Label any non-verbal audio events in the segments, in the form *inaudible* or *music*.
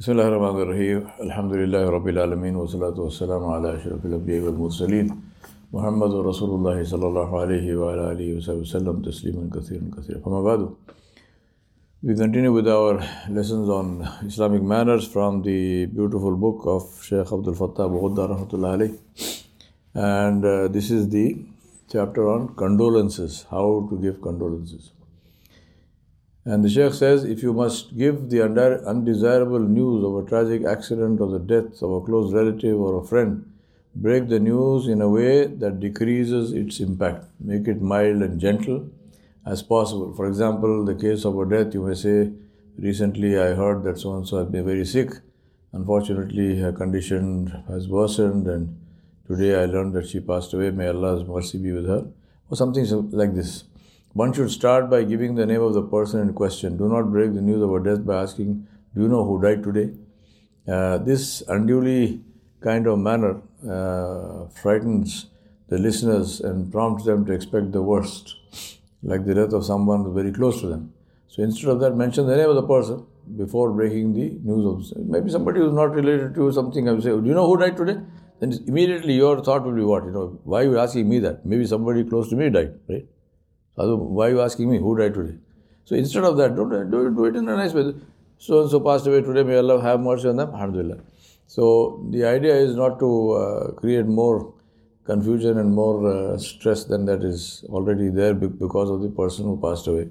بسم الله الرحمن الرحيم الحمد لله رب العالمين والصلاة والسلام على أشرف الأنبياء والمرسلين محمد رسول الله صلى الله عليه وعلى آله وصحبه وسلم تسليما كثيرا كثيرا فما بعد We continue with our lessons on Islamic manners from the beautiful book of Shaykh Abdul Fattah Bughudda rahmatullah alayh. And uh, this is the chapter on condolences, how to give condolences. And the Shaykh says, if you must give the undesirable news of a tragic accident or the death of a close relative or a friend, break the news in a way that decreases its impact. Make it mild and gentle as possible. For example, the case of a death, you may say, recently I heard that so and so has been very sick. Unfortunately, her condition has worsened, and today I learned that she passed away. May Allah's mercy be with her, or something like this. One should start by giving the name of the person in question. Do not break the news of a death by asking, Do you know who died today? Uh, this unduly kind of manner uh, frightens the listeners and prompts them to expect the worst, like the death of someone very close to them. So instead of that, mention the name of the person before breaking the news of maybe somebody who's not related to something. I would say, Do you know who died today? Then immediately your thought will be what? You know, why are you asking me that? Maybe somebody close to me died, right? Why are you asking me who died today? So instead of that, don't do it, do it in a nice way. So and so passed away today. May Allah have mercy on them. Alhamdulillah. So the idea is not to uh, create more confusion and more uh, stress than that is already there because of the person who passed away.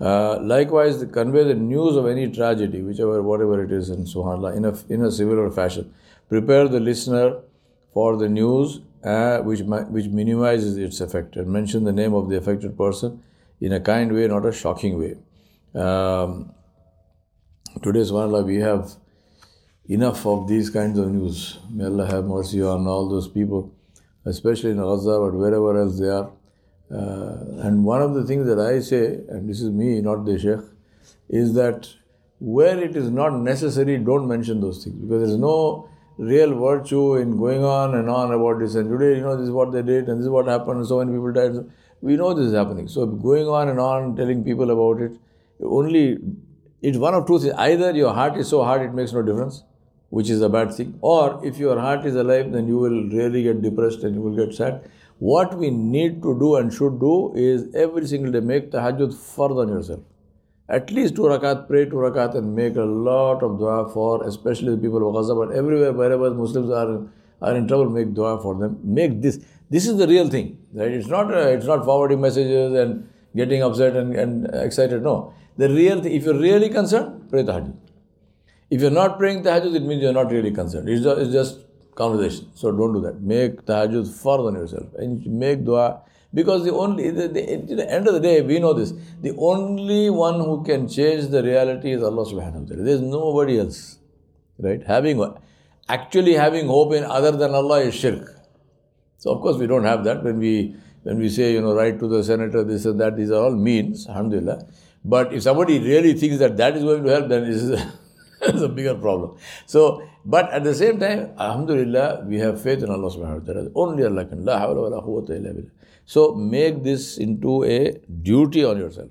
Uh, likewise, convey the news of any tragedy, whichever, whatever it is, and subhanAllah, in a, in a similar fashion. Prepare the listener for the news uh, which, which minimizes its effect and mention the name of the affected person in a kind way, not a shocking way. Um, today, subhanAllah, we have enough of these kinds of news. May Allah have mercy on all those people, especially in Gaza, but wherever else they are. Uh, and one of the things that I say, and this is me, not the Sheikh, is that where it is not necessary, don't mention those things because there is no real virtue in going on and on about this. And today, you know, this is what they did, and this is what happened, and so many people died. We know this is happening. So going on and on, telling people about it, only it's one of two things. Either your heart is so hard it makes no difference, which is a bad thing, or if your heart is alive, then you will really get depressed and you will get sad. What we need to do and should do is every single day make the tahajjud fard on yourself. At least two rakat, pray two rakat and make a lot of dua for especially the people of Gaza, but everywhere, wherever Muslims are, are in trouble, make dua for them. Make this. This is the real thing, right? It's not, uh, it's not forwarding messages and getting upset and, and excited. No. The real thing, if you're really concerned, pray tahajjud. If you're not praying tahajjud, it means you're not really concerned. It's just, it's just conversation. So don't do that. Make tahajjud fard on yourself and make dua. Because the only, the, the, at the end of the day, we know this. The only one who can change the reality is Allah subhanahu wa ta'ala. There's nobody else. Right? Having, actually having hope in other than Allah is shirk. So of course we don't have that when we when we say you know write to the senator this and that these are all means alhamdulillah. But if somebody really thinks that that is going to help, then this is *laughs* it's a bigger problem. So, but at the same time, alhamdulillah, we have faith in Allah subhanahu wa ta'ala. Only Allah can. La hawla wa la quwwata illa. So make this into a duty on yourself.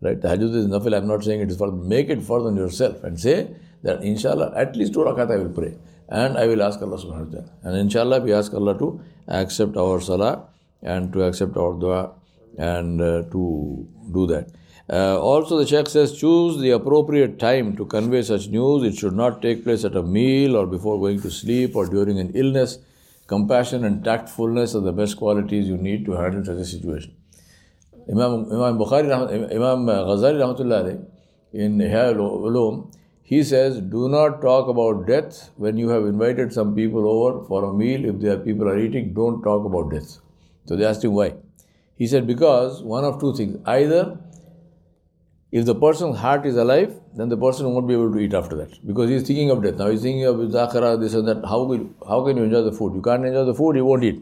Right? Tahajjud is nafil. I'm not saying it is for make it for on yourself and say that inshallah at least two rakat I will pray and I will ask Allah subhanahu wa ta'ala. And inshallah we ask Allah to accept our salah and to accept our dua and uh, to do that. Uh, also, the Sheikh says choose the appropriate time to convey such news. It should not take place at a meal or before going to sleep or during an illness. Compassion and tactfulness are the best qualities you need to handle such a situation. Imam, Imam Bukhari, Imam Ghazali in Ihya Ulum, he says, do not talk about death when you have invited some people over for a meal. If there people are eating, don't talk about death. So they asked him why. He said, because one of two things. Either if the person's heart is alive, then the person won't be able to eat after that because he's thinking of death. Now he's thinking of zakhara, this and that. How will how can you enjoy the food? You can't enjoy the food, you won't eat.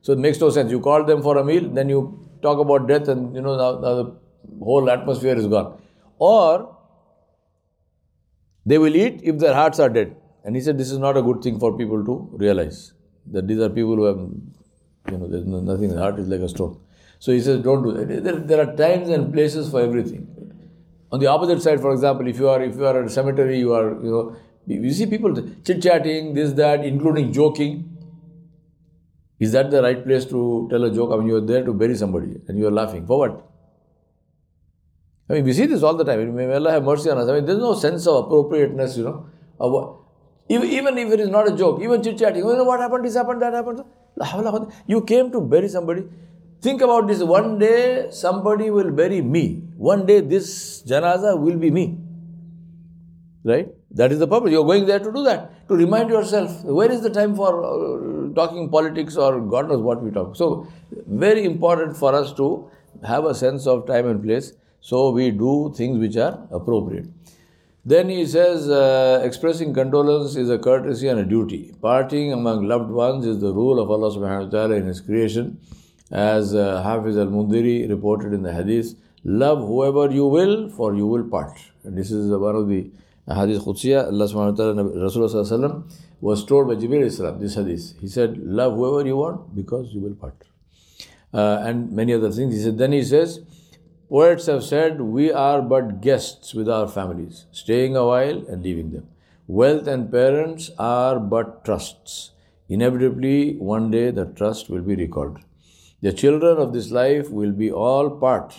So it makes no sense. You call them for a meal, then you talk about death, and you know now, now the whole atmosphere is gone. Or they will eat if their hearts are dead. And he said this is not a good thing for people to realize that these are people who have, you know, there's nothing. The heart is like a stone. So he says, don't do that. There, there are times and places for everything. On the opposite side, for example, if you are if you are at a cemetery, you are you know you see people chit chatting, this that, including joking. Is that the right place to tell a joke? I mean, you are there to bury somebody and you are laughing for what? I mean, we see this all the time. May Allah have mercy on us. I mean, there's no sense of appropriateness, you know. Even if it is not a joke, even chit chatting, you know what happened, this happened, that happened. You came to bury somebody. Think about this. One day somebody will bury me. One day this janaza will be me. Right? That is the purpose. You're going there to do that. To remind yourself, where is the time for uh, talking politics or God knows what we talk. So, very important for us to have a sense of time and place. So, we do things which are appropriate. Then he says, uh, expressing condolence is a courtesy and a duty. Parting among loved ones is the rule of Allah subhanahu wa ta'ala in His creation. As uh, Hafiz al Mundiri reported in the hadith, love whoever you will, for you will part. And this is one of the hadith Qudsiyah. Allah subhanahu wa ta'ala, Rasulullah was told by Jibreel Islam, this hadith. He said, love whoever you want because you will part. Uh, and many other things. He said, then he says, Poets have said, We are but guests with our families, staying a while and leaving them. Wealth and parents are but trusts. Inevitably, one day the trust will be recalled. The children of this life will be all part.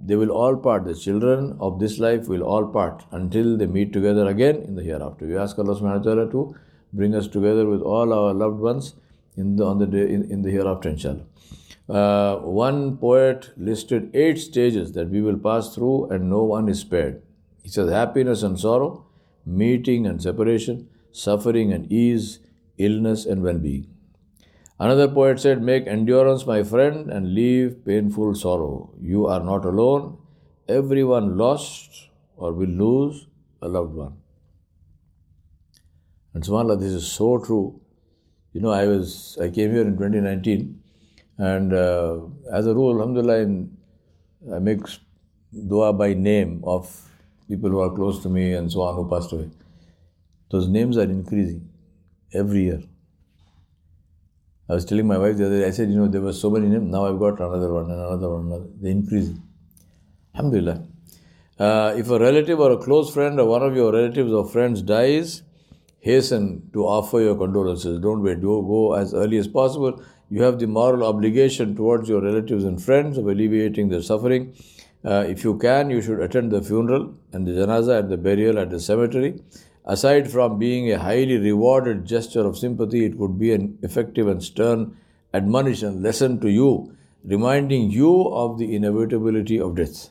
They will all part. The children of this life will all part until they meet together again in the hereafter. We ask Allah subhanahu wa ta'ala to bring us together with all our loved ones in the, on the day, in, in the hereafter, inshallah. Uh, one poet listed eight stages that we will pass through and no one is spared. He says happiness and sorrow, meeting and separation, suffering and ease, illness and well being. Another poet said, Make endurance my friend and leave painful sorrow. You are not alone. Everyone lost or will lose a loved one. And subhanAllah, this is so true. You know, I was I came here in 2019 and uh, as a rule, alhamdulillah, I make dua by name of people who are close to me and so on who passed away. Those names are increasing every year. I was telling my wife the other day, I said, you know, there were so many names, now I've got another one and another one, another. They're increasing. Alhamdulillah. Uh, if a relative or a close friend or one of your relatives or friends dies, hasten to offer your condolences. Don't wait. Do go as early as possible you have the moral obligation towards your relatives and friends of alleviating their suffering. Uh, if you can, you should attend the funeral and the janaza and the burial at the cemetery. Aside from being a highly rewarded gesture of sympathy, it could be an effective and stern admonition, lesson to you, reminding you of the inevitability of death.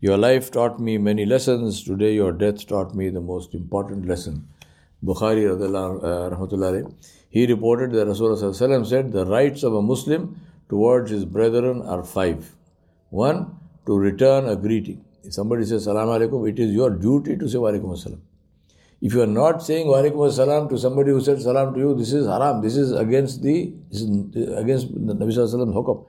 Your life taught me many lessons. Today, your death taught me the most important lesson. Bukhari, uh, rahmatullahi, he reported that Rasulullah said, The rights of a Muslim towards his brethren are five. One, to return a greeting. If somebody says Salam alaikum, it is your duty to say Wa alaikum assalam. If you are not saying Wa alaikum assalam to somebody who said Salam to you, this is haram. This is against the this is against the Nabi Sallallahu hukum.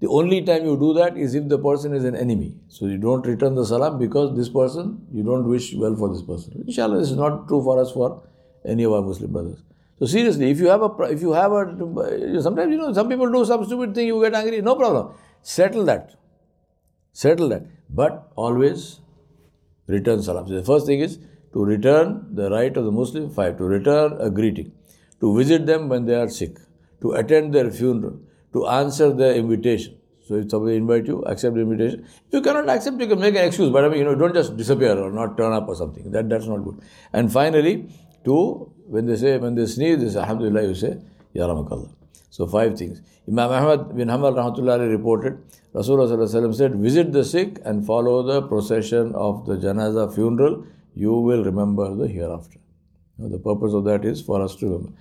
The only time you do that is if the person is an enemy. So you don't return the salam because this person, you don't wish well for this person. Inshallah, this is not true for us for any of our Muslim brothers. So seriously, if you have a, if you have a, sometimes you know some people do some stupid thing, you get angry. No problem. Settle that. Settle that. But always return salam. So the first thing is to return the right of the Muslim. Five to return a greeting, to visit them when they are sick, to attend their funeral, to answer their invitation. So if somebody invite you, accept the invitation. If you cannot accept, you can make an excuse. But I mean, you know, don't just disappear or not turn up or something. That that's not good. And finally, to when they say, when they sneeze, they say, Alhamdulillah, you say, Yarhamukallah. So five things. Imam Ahmad bin Hanbal rahmatullahi reported, Rasulullah said, visit the sick and follow the procession of the janaza funeral. You will remember the hereafter. Now, the purpose of that is for us to remember.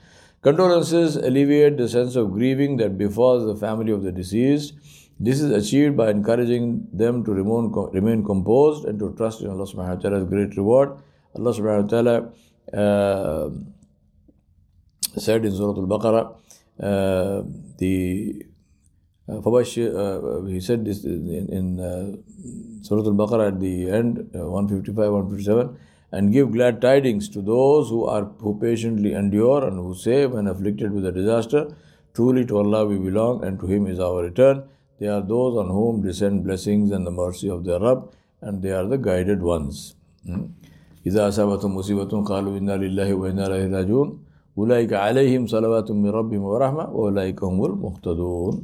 Condolences alleviate the sense of grieving that befalls the family of the deceased. This is achieved by encouraging them to remain, remain composed and to trust in Allah subhanahu wa ta'ala's great reward. Allah subhanahu wa ta'ala uh, said in Surah Al-Baqarah, uh, the uh, uh, he said this in, in uh, Surah Al-Baqarah at the end, uh, 155, 157, and give glad tidings to those who are who patiently endure and who say when afflicted with a disaster, truly to Allah we belong and to Him is our return. They are those on whom descend blessings and the mercy of their Rabb, and they are the guided ones. إذا أصابتهم مصيبة قالوا إنا لله وإنا إليه راجعون أولئك عليهم صلوات من ربهم ورحمة وأولئك هم المهتدون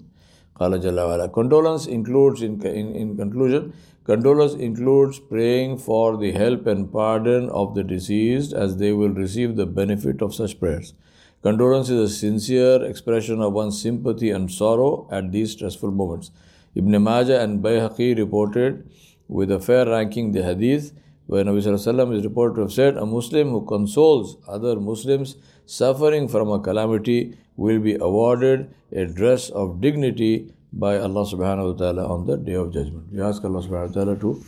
Qala Jalla. Condolence includes, in, in, in conclusion, condolence includes praying for the help and pardon of the deceased as they will receive the benefit of such prayers. Condolence is a sincere expression of one's sympathy and sorrow at these stressful moments. Ibn Majah and Bayhaqi reported with a fair ranking the hadith where Nabi Sallallahu is reported to have said, A Muslim who consoles other Muslims suffering from a calamity will be awarded a dress of dignity by Allah subhanahu wa ta'ala on the day of judgment. We ask Allah subhanahu wa ta'ala to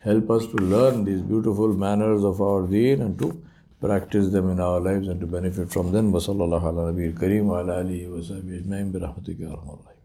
help us to learn these beautiful manners of our deen and to practice them in our lives and to benefit from them. وصلى الله على نبي الكريم وعلى آله وصحبه أجمعين برحمتك يا أرحم الراحمين